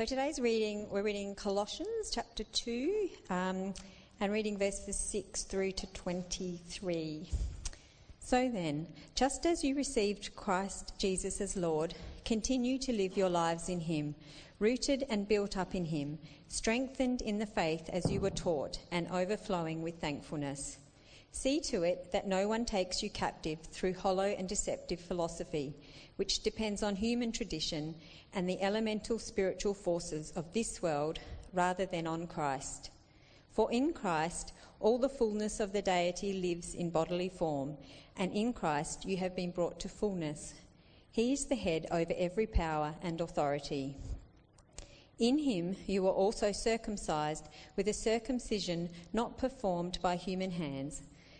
So today's reading, we're reading Colossians chapter 2 um, and reading verses 6 through to 23. So then, just as you received Christ Jesus as Lord, continue to live your lives in Him, rooted and built up in Him, strengthened in the faith as you were taught, and overflowing with thankfulness. See to it that no one takes you captive through hollow and deceptive philosophy, which depends on human tradition and the elemental spiritual forces of this world rather than on Christ. For in Christ, all the fullness of the deity lives in bodily form, and in Christ you have been brought to fullness. He is the head over every power and authority. In him you were also circumcised with a circumcision not performed by human hands.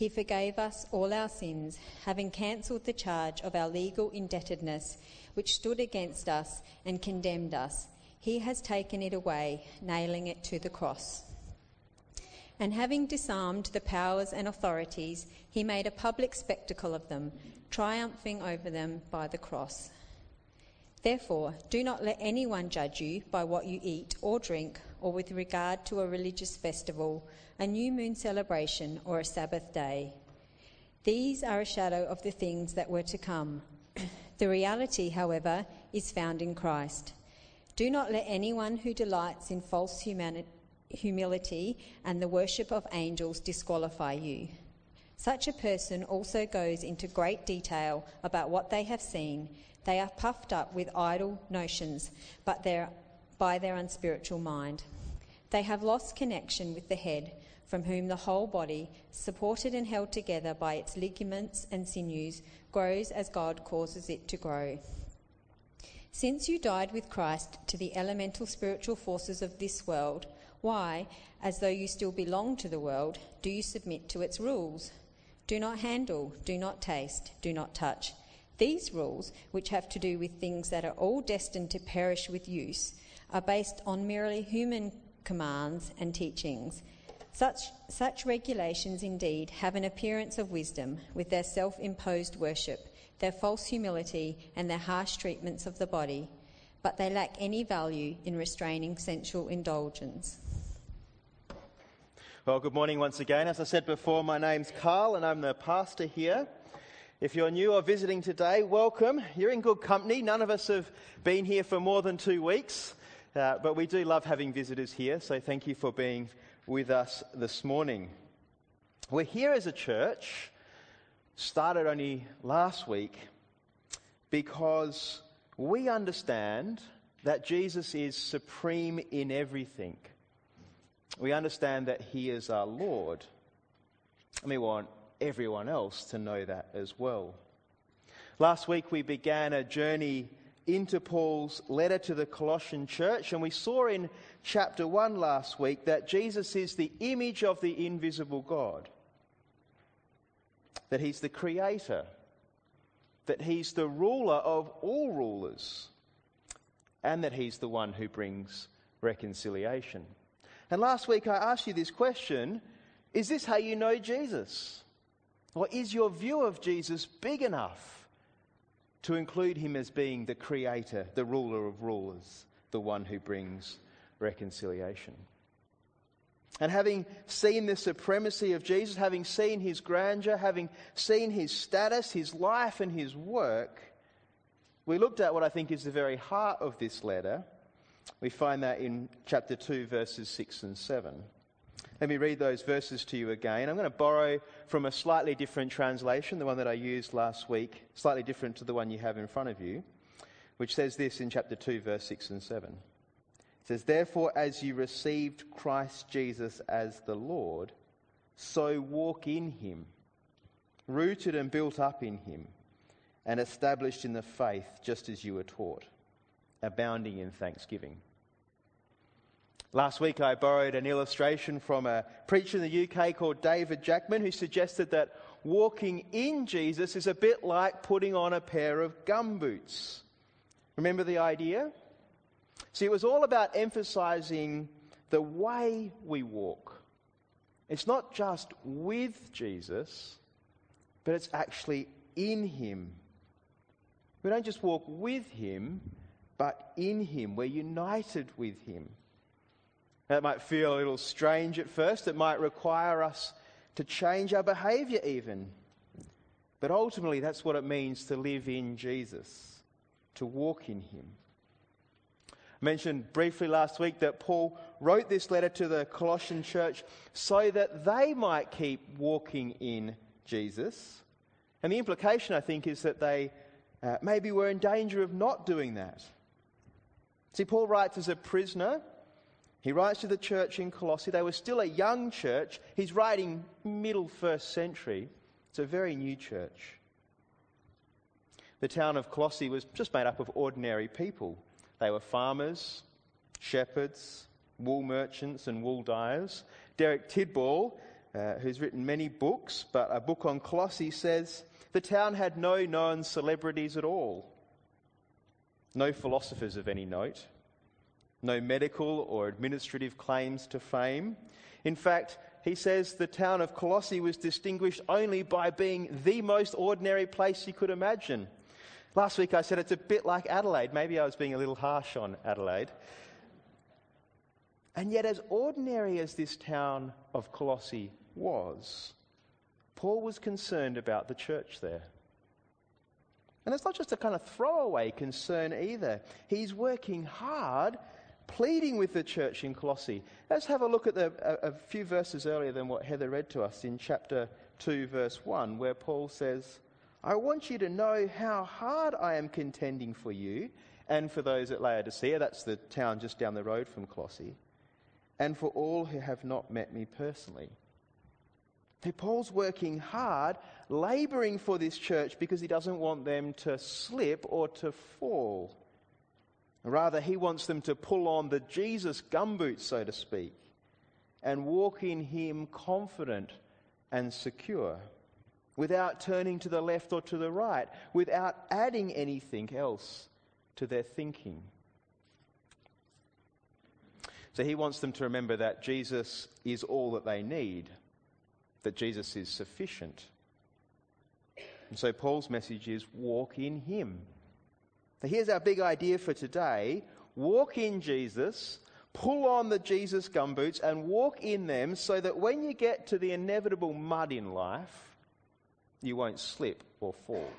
He forgave us all our sins, having cancelled the charge of our legal indebtedness which stood against us and condemned us. He has taken it away, nailing it to the cross. And having disarmed the powers and authorities, he made a public spectacle of them, triumphing over them by the cross. Therefore, do not let anyone judge you by what you eat or drink, or with regard to a religious festival, a new moon celebration, or a Sabbath day. These are a shadow of the things that were to come the reality, however, is found in Christ. Do not let anyone who delights in false humani- humility and the worship of angels disqualify you. Such a person also goes into great detail about what they have seen. They are puffed up with idle notions, but by their unspiritual mind. They have lost connection with the head, from whom the whole body, supported and held together by its ligaments and sinews, grows as God causes it to grow. Since you died with Christ to the elemental spiritual forces of this world, why, as though you still belong to the world, do you submit to its rules? Do not handle, do not taste, do not touch. These rules, which have to do with things that are all destined to perish with use, are based on merely human commands and teachings such, such regulations indeed have an appearance of wisdom with their self imposed worship, their false humility, and their harsh treatments of the body, but they lack any value in restraining sensual indulgence. Well, good morning once again. As I said before, my name's Carl and I'm the pastor here. If you're new or visiting today, welcome. You're in good company. None of us have been here for more than two weeks, uh, but we do love having visitors here, so thank you for being with us this morning. We're here as a church, started only last week, because we understand that Jesus is supreme in everything. We understand that he is our Lord. And we want everyone else to know that as well. Last week we began a journey into Paul's letter to the Colossian church, and we saw in chapter 1 last week that Jesus is the image of the invisible God, that he's the creator, that he's the ruler of all rulers, and that he's the one who brings reconciliation. And last week I asked you this question Is this how you know Jesus? Or is your view of Jesus big enough to include him as being the creator, the ruler of rulers, the one who brings reconciliation. And having seen the supremacy of Jesus, having seen his grandeur, having seen his status, his life, and his work, we looked at what I think is the very heart of this letter. We find that in chapter 2, verses 6 and 7. Let me read those verses to you again. I'm going to borrow from a slightly different translation, the one that I used last week, slightly different to the one you have in front of you, which says this in chapter 2, verse 6 and 7 It says, Therefore, as you received Christ Jesus as the Lord, so walk in him, rooted and built up in him, and established in the faith just as you were taught, abounding in thanksgiving. Last week, I borrowed an illustration from a preacher in the UK called David Jackman, who suggested that walking in Jesus is a bit like putting on a pair of gumboots. Remember the idea? See, it was all about emphasizing the way we walk. It's not just with Jesus, but it's actually in Him. We don't just walk with Him, but in Him. We're united with Him. That might feel a little strange at first. It might require us to change our behavior, even. But ultimately, that's what it means to live in Jesus, to walk in Him. I mentioned briefly last week that Paul wrote this letter to the Colossian church so that they might keep walking in Jesus. And the implication, I think, is that they uh, maybe were in danger of not doing that. See, Paul writes as a prisoner. He writes to the church in Colossae. They were still a young church. He's writing middle first century. It's a very new church. The town of Colossae was just made up of ordinary people. They were farmers, shepherds, wool merchants, and wool dyers. Derek Tidball, uh, who's written many books, but a book on Colossae says the town had no known celebrities at all, no philosophers of any note, no medical or administrative claims to fame. In fact, he says the town of Colossae was distinguished only by being the most ordinary place you could imagine. Last week I said it's a bit like Adelaide. Maybe I was being a little harsh on Adelaide. And yet, as ordinary as this town of Colossae was, Paul was concerned about the church there. And it's not just a kind of throwaway concern either. He's working hard, pleading with the church in Colossae. Let's have a look at the, a, a few verses earlier than what Heather read to us in chapter 2, verse 1, where Paul says, I want you to know how hard I am contending for you and for those at Laodicea, that's the town just down the road from Colossae, and for all who have not met me personally. Paul's working hard, laboring for this church because he doesn't want them to slip or to fall. Rather, he wants them to pull on the Jesus gumboots, so to speak, and walk in him confident and secure, without turning to the left or to the right, without adding anything else to their thinking. So he wants them to remember that Jesus is all that they need that Jesus is sufficient. And so Paul's message is walk in him. So here's our big idea for today walk in Jesus, pull on the Jesus gumboots, and walk in them so that when you get to the inevitable mud in life, you won't slip or fall.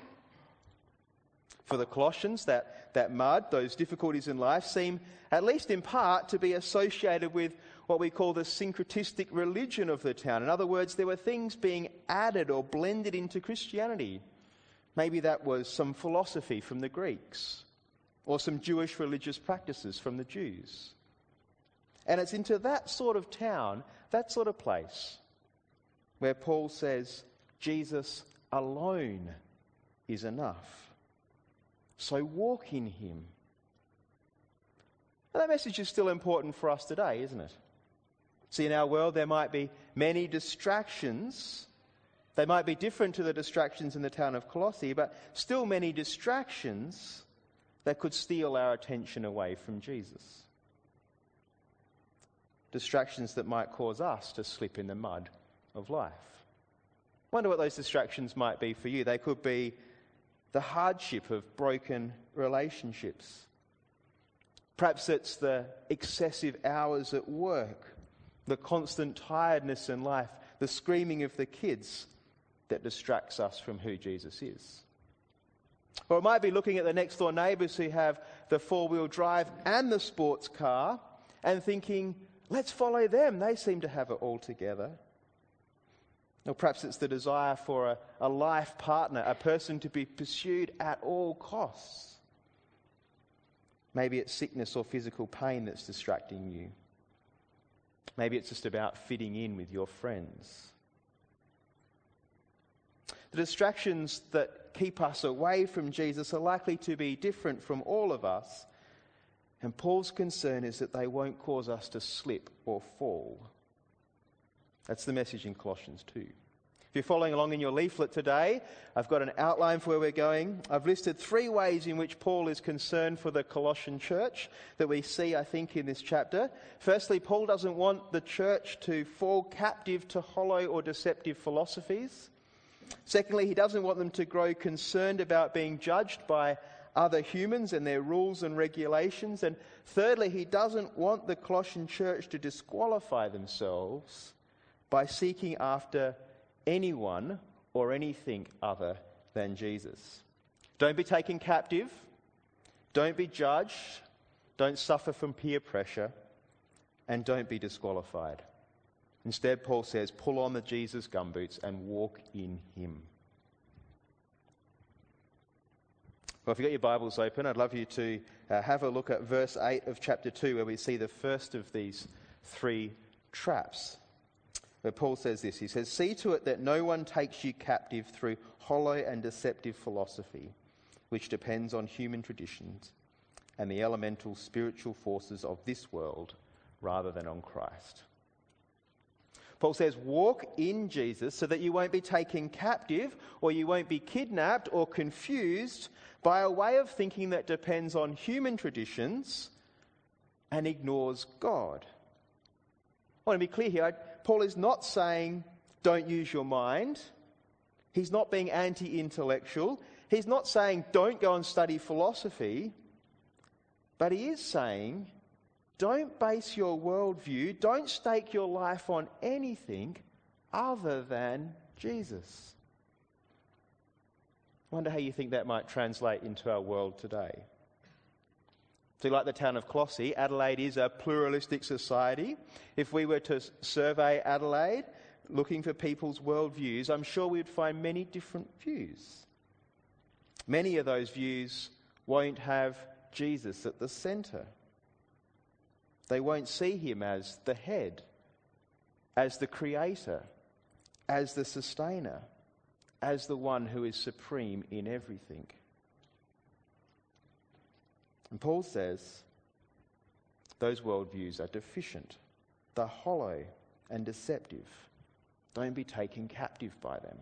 For the Colossians, that, that mud, those difficulties in life, seem, at least in part, to be associated with what we call the syncretistic religion of the town. In other words, there were things being added or blended into Christianity. Maybe that was some philosophy from the Greeks or some Jewish religious practices from the Jews. And it's into that sort of town, that sort of place, where Paul says, Jesus alone is enough. So walk in him. And that message is still important for us today, isn't it? See, in our world, there might be many distractions. They might be different to the distractions in the town of Colossae, but still many distractions that could steal our attention away from Jesus. Distractions that might cause us to slip in the mud of life. Wonder what those distractions might be for you. They could be the hardship of broken relationships. Perhaps it's the excessive hours at work the constant tiredness in life, the screaming of the kids that distracts us from who Jesus is. Or it might be looking at the next door neighbours who have the four wheel drive and the sports car and thinking, let's follow them. They seem to have it all together. Or perhaps it's the desire for a, a life partner, a person to be pursued at all costs. Maybe it's sickness or physical pain that's distracting you. Maybe it's just about fitting in with your friends. The distractions that keep us away from Jesus are likely to be different from all of us. And Paul's concern is that they won't cause us to slip or fall. That's the message in Colossians 2. If you're following along in your leaflet today, I've got an outline for where we're going. I've listed three ways in which Paul is concerned for the Colossian church that we see, I think, in this chapter. Firstly, Paul doesn't want the church to fall captive to hollow or deceptive philosophies. Secondly, he doesn't want them to grow concerned about being judged by other humans and their rules and regulations. And thirdly, he doesn't want the Colossian church to disqualify themselves by seeking after anyone or anything other than Jesus. Don't be taken captive. Don't be judged. Don't suffer from peer pressure. And don't be disqualified. Instead, Paul says, pull on the Jesus gumboots and walk in him. Well, if you've got your Bibles open, I'd love you to uh, have a look at verse 8 of chapter 2, where we see the first of these three traps where Paul says this. He says, See to it that no one takes you captive through hollow and deceptive philosophy, which depends on human traditions and the elemental spiritual forces of this world rather than on Christ. Paul says, Walk in Jesus so that you won't be taken captive or you won't be kidnapped or confused by a way of thinking that depends on human traditions and ignores God. I want to be clear here. Paul is not saying don't use your mind. He's not being anti intellectual. He's not saying don't go and study philosophy. But he is saying don't base your worldview, don't stake your life on anything other than Jesus. I wonder how you think that might translate into our world today. So, like the town of Colossae, Adelaide is a pluralistic society. If we were to survey Adelaide, looking for people's worldviews, I'm sure we'd find many different views. Many of those views won't have Jesus at the centre. They won't see him as the head, as the creator, as the sustainer, as the one who is supreme in everything. And Paul says those worldviews are deficient, they're hollow and deceptive. Don't be taken captive by them.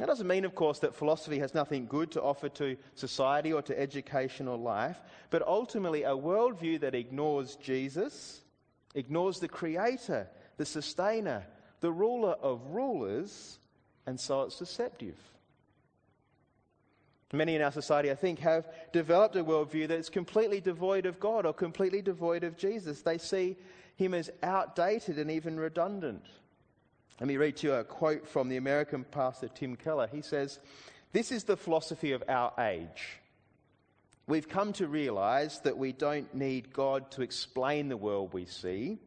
That doesn't mean, of course, that philosophy has nothing good to offer to society or to education or life, but ultimately, a worldview that ignores Jesus, ignores the Creator, the Sustainer, the ruler of rulers, and so it's deceptive. Many in our society, I think, have developed a worldview that is completely devoid of God or completely devoid of Jesus. They see him as outdated and even redundant. Let me read to you a quote from the American pastor Tim Keller. He says, This is the philosophy of our age. We've come to realize that we don't need God to explain the world we see.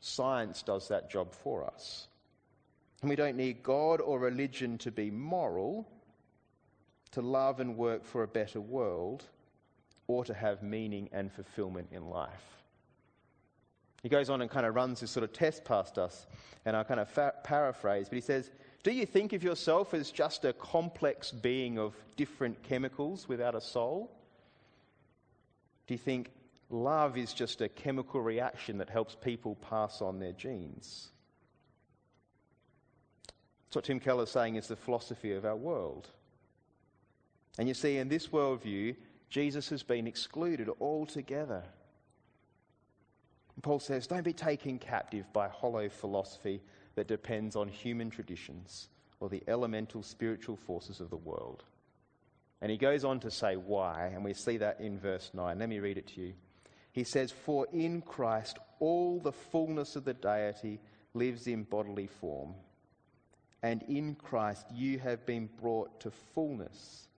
Science does that job for us. And we don't need God or religion to be moral to love and work for a better world or to have meaning and fulfillment in life. He goes on and kind of runs this sort of test past us, and I kind of fa- paraphrase, but he says, Do you think of yourself as just a complex being of different chemicals without a soul? Do you think love is just a chemical reaction that helps people pass on their genes? That's what Tim Keller is saying is the philosophy of our world. And you see, in this worldview, Jesus has been excluded altogether. Paul says, Don't be taken captive by hollow philosophy that depends on human traditions or the elemental spiritual forces of the world. And he goes on to say why, and we see that in verse 9. Let me read it to you. He says, For in Christ all the fullness of the deity lives in bodily form, and in Christ you have been brought to fullness.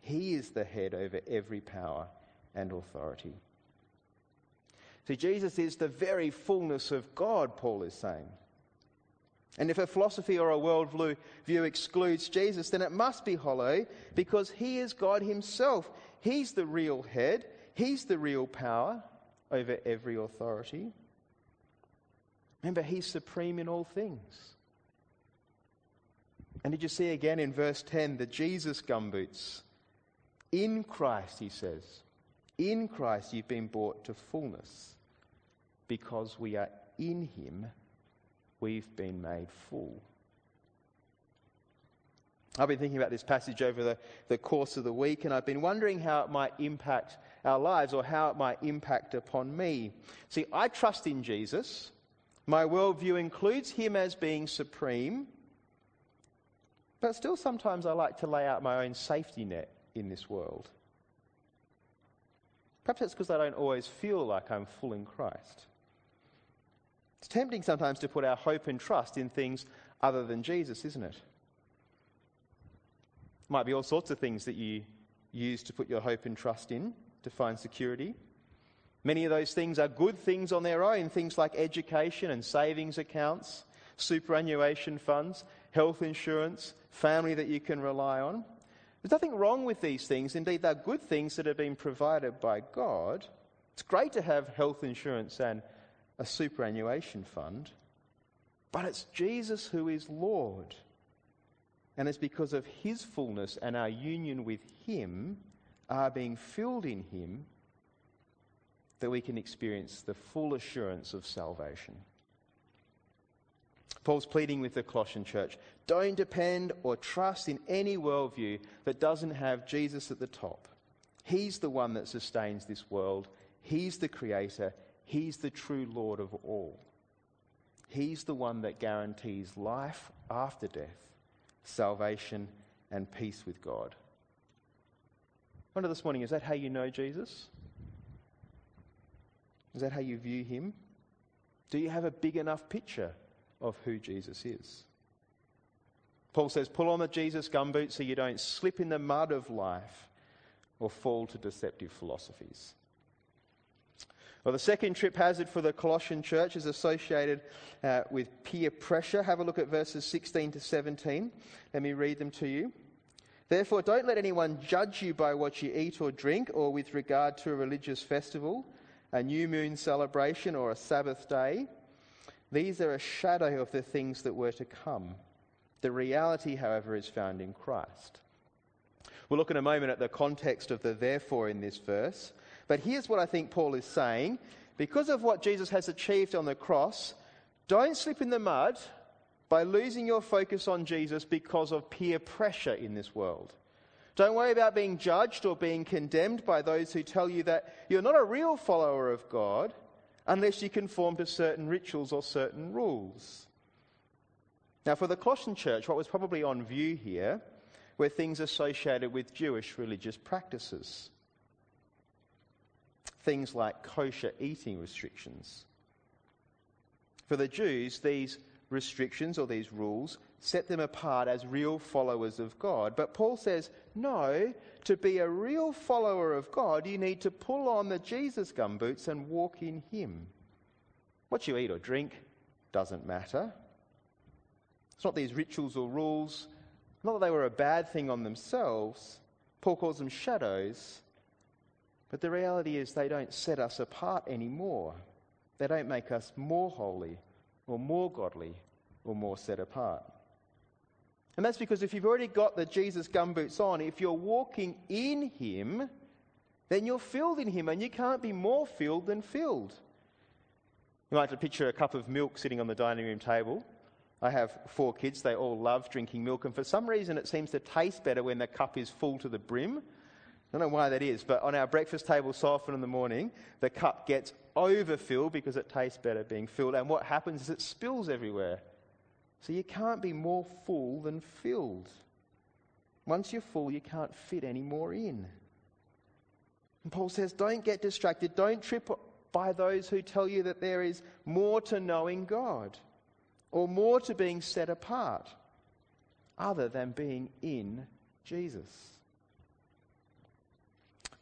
He is the head over every power and authority. See, Jesus is the very fullness of God, Paul is saying. And if a philosophy or a worldview view excludes Jesus, then it must be hollow because he is God himself. He's the real head, he's the real power over every authority. Remember, he's supreme in all things. And did you see again in verse 10 the Jesus gumboots? In Christ, he says, in Christ you've been brought to fullness. Because we are in him, we've been made full. I've been thinking about this passage over the, the course of the week, and I've been wondering how it might impact our lives or how it might impact upon me. See, I trust in Jesus. My worldview includes him as being supreme. But still, sometimes I like to lay out my own safety net in this world. Perhaps it's because I don't always feel like I'm full in Christ. It's tempting sometimes to put our hope and trust in things other than Jesus, isn't it? Might be all sorts of things that you use to put your hope and trust in to find security. Many of those things are good things on their own, things like education and savings accounts, superannuation funds, health insurance, family that you can rely on. There's nothing wrong with these things. Indeed, they're good things that have been provided by God. It's great to have health insurance and a superannuation fund, but it's Jesus who is Lord. And it's because of his fullness and our union with him, our being filled in him, that we can experience the full assurance of salvation. Paul's pleading with the Colossian church don't depend or trust in any worldview that doesn't have Jesus at the top. He's the one that sustains this world, He's the creator, He's the true Lord of all. He's the one that guarantees life after death salvation, and peace with God. I wonder this morning, is that how you know Jesus? Is that how you view him? Do you have a big enough picture of who Jesus is? Paul says, pull on the Jesus gumboot so you don't slip in the mud of life or fall to deceptive philosophies. Well, the second trip hazard for the Colossian church is associated uh, with peer pressure. Have a look at verses 16 to 17. Let me read them to you. Therefore, don't let anyone judge you by what you eat or drink, or with regard to a religious festival, a new moon celebration, or a Sabbath day. These are a shadow of the things that were to come. The reality, however, is found in Christ. We'll look in a moment at the context of the therefore in this verse. But here's what I think Paul is saying because of what Jesus has achieved on the cross, don't slip in the mud by losing your focus on Jesus because of peer pressure in this world. Don't worry about being judged or being condemned by those who tell you that you're not a real follower of God unless you conform to certain rituals or certain rules. Now, for the Colossian church, what was probably on view here were things associated with Jewish religious practices things like kosher eating restrictions. For the Jews, these restrictions or these rules set them apart as real followers of God. But Paul says, no, to be a real follower of God, you need to pull on the Jesus gumboots and walk in Him. What you eat or drink doesn't matter. It's not these rituals or rules, not that they were a bad thing on themselves. Paul calls them shadows but the reality is, they don't set us apart anymore. They don't make us more holy or more godly or more set apart. And that's because if you've already got the Jesus gumboots on, if you're walking in Him, then you're filled in Him and you can't be more filled than filled. You might have to picture a cup of milk sitting on the dining room table. I have four kids, they all love drinking milk, and for some reason it seems to taste better when the cup is full to the brim I don't know why that is, but on our breakfast table so often in the morning, the cup gets overfilled because it tastes better being filled. And what happens is it spills everywhere. So you can't be more full than filled. Once you're full, you can't fit any more in. And Paul says, don't get distracted. Don't trip by those who tell you that there is more to knowing God or more to being set apart other than being in Jesus.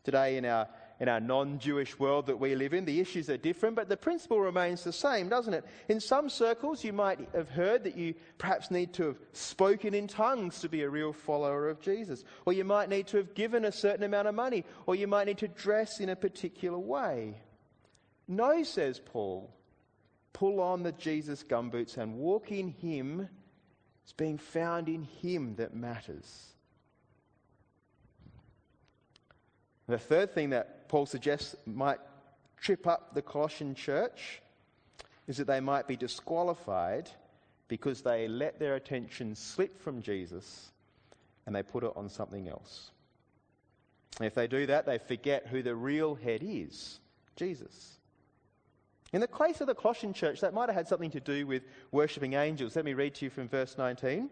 Today, in our, in our non Jewish world that we live in, the issues are different, but the principle remains the same, doesn't it? In some circles, you might have heard that you perhaps need to have spoken in tongues to be a real follower of Jesus, or you might need to have given a certain amount of money, or you might need to dress in a particular way. No, says Paul. Pull on the Jesus gumboots and walk in Him. It's being found in Him that matters. The third thing that Paul suggests might trip up the Colossian church is that they might be disqualified because they let their attention slip from Jesus and they put it on something else. And if they do that, they forget who the real head is Jesus. In the case of the Colossian church, that might have had something to do with worshipping angels. Let me read to you from verse 19.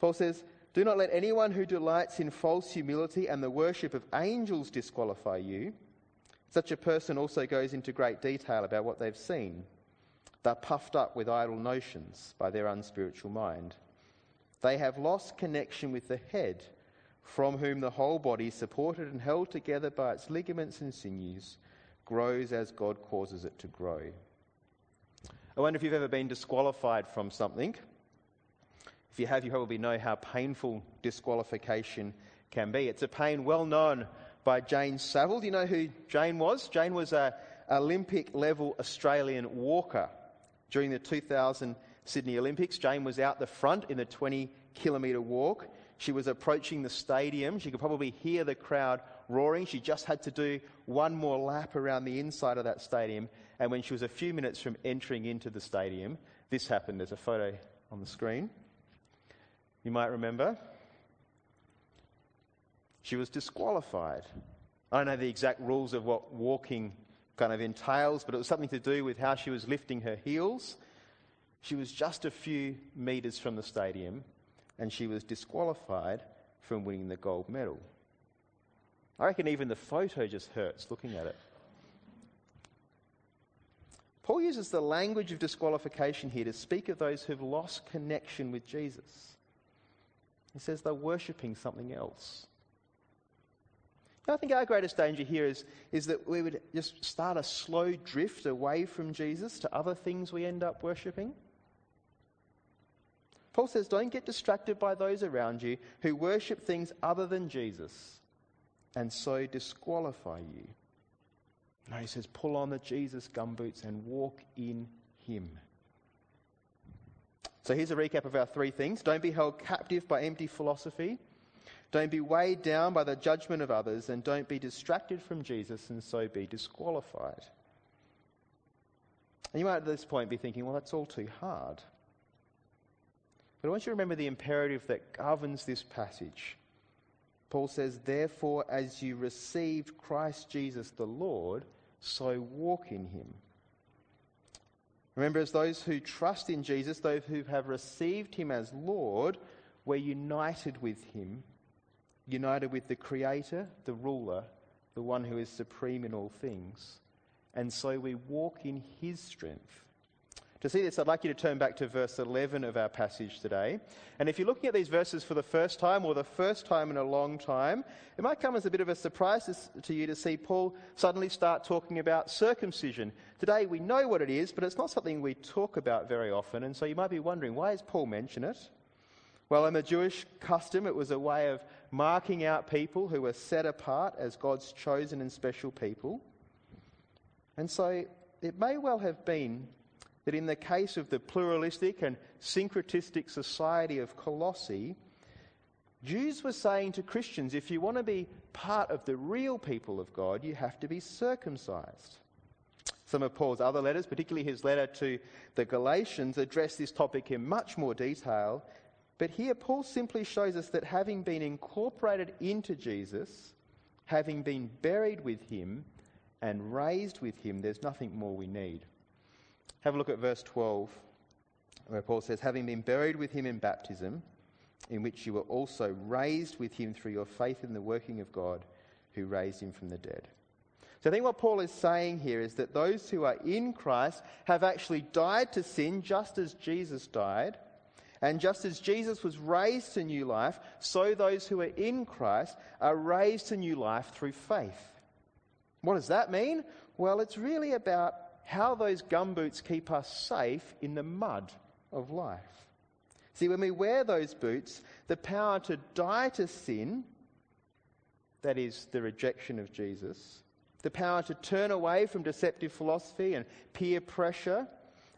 Paul says, Do not let anyone who delights in false humility and the worship of angels disqualify you. Such a person also goes into great detail about what they've seen. They're puffed up with idle notions by their unspiritual mind. They have lost connection with the head, from whom the whole body, supported and held together by its ligaments and sinews, grows as God causes it to grow. I wonder if you've ever been disqualified from something. If you have, you probably know how painful disqualification can be. It's a pain well known by Jane Saville. Do you know who Jane was? Jane was a Olympic level Australian walker during the 2000 Sydney Olympics. Jane was out the front in the 20 kilometre walk. She was approaching the stadium. She could probably hear the crowd roaring. She just had to do one more lap around the inside of that stadium. And when she was a few minutes from entering into the stadium, this happened. There's a photo on the screen. You might remember. She was disqualified. I don't know the exact rules of what walking kind of entails, but it was something to do with how she was lifting her heels. She was just a few metres from the stadium and she was disqualified from winning the gold medal. I reckon even the photo just hurts looking at it. Paul uses the language of disqualification here to speak of those who've lost connection with Jesus. He says they're worshipping something else. I think our greatest danger here is, is that we would just start a slow drift away from Jesus to other things we end up worshipping. Paul says, don't get distracted by those around you who worship things other than Jesus and so disqualify you. No, he says, pull on the Jesus gumboots and walk in him. So here's a recap of our three things. Don't be held captive by empty philosophy. Don't be weighed down by the judgment of others, and don't be distracted from Jesus and so be disqualified. And you might at this point be thinking, well, that's all too hard. But I want you to remember the imperative that governs this passage. Paul says, Therefore, as you received Christ Jesus the Lord, so walk in him. Remember, as those who trust in Jesus, those who have received him as Lord, we're united with him united with the Creator, the ruler, the one who is supreme in all things. And so we walk in His strength. To see this, I'd like you to turn back to verse 11 of our passage today. And if you're looking at these verses for the first time or the first time in a long time, it might come as a bit of a surprise to you to see Paul suddenly start talking about circumcision. Today we know what it is, but it's not something we talk about very often. And so you might be wondering, why does Paul mention it? Well, in the Jewish custom, it was a way of marking out people who were set apart as God's chosen and special people. And so it may well have been that in the case of the pluralistic and syncretistic society of Colossae, Jews were saying to Christians, if you want to be part of the real people of God, you have to be circumcised. Some of Paul's other letters, particularly his letter to the Galatians, address this topic in much more detail but here, Paul simply shows us that having been incorporated into Jesus, having been buried with him, and raised with him, there's nothing more we need. Have a look at verse 12, where Paul says, Having been buried with him in baptism, in which you were also raised with him through your faith in the working of God who raised him from the dead. So I think what Paul is saying here is that those who are in Christ have actually died to sin just as Jesus died and just as Jesus was raised to new life, so those who are in Christ are raised to new life through faith. What does that mean? Well, it's really about how those gumboots keep us safe in the mud of life. See, when we wear those boots, the power to die to sin, that is, the rejection of Jesus, the power to turn away from deceptive philosophy and peer pressure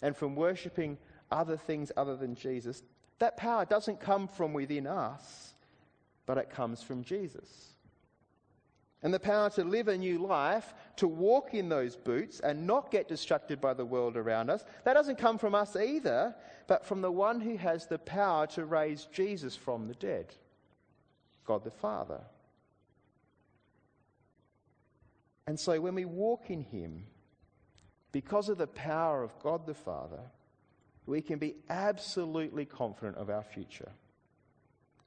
and from worshipping other things other than Jesus, that power doesn't come from within us, but it comes from Jesus. And the power to live a new life, to walk in those boots and not get distracted by the world around us, that doesn't come from us either, but from the one who has the power to raise Jesus from the dead. God the Father. And so when we walk in Him, because of the power of God the Father, we can be absolutely confident of our future.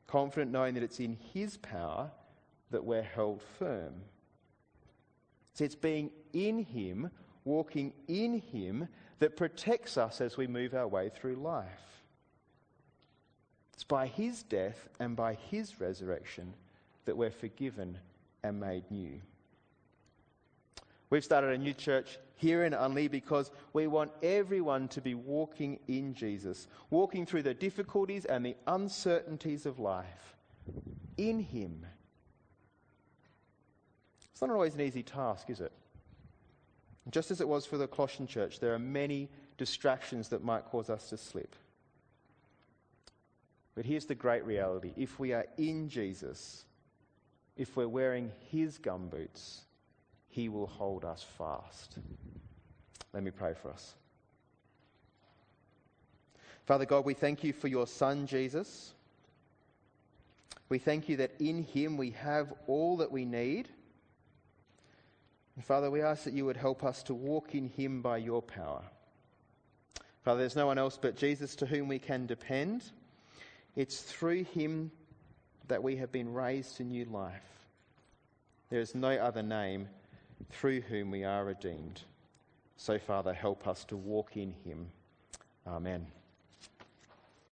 Confident knowing that it's in His power that we're held firm. So it's being in Him, walking in Him, that protects us as we move our way through life. It's by His death and by His resurrection that we're forgiven and made new. We've started a new church here in Unley because we want everyone to be walking in Jesus, walking through the difficulties and the uncertainties of life in Him. It's not always an easy task, is it? Just as it was for the Colossian church, there are many distractions that might cause us to slip. But here's the great reality if we are in Jesus, if we're wearing His gumboots, he will hold us fast. Let me pray for us. Father God, we thank you for your Son, Jesus. We thank you that in him we have all that we need. And Father, we ask that you would help us to walk in him by your power. Father, there's no one else but Jesus to whom we can depend. It's through him that we have been raised to new life. There is no other name through whom we are redeemed. So, Father, help us to walk in him. Amen.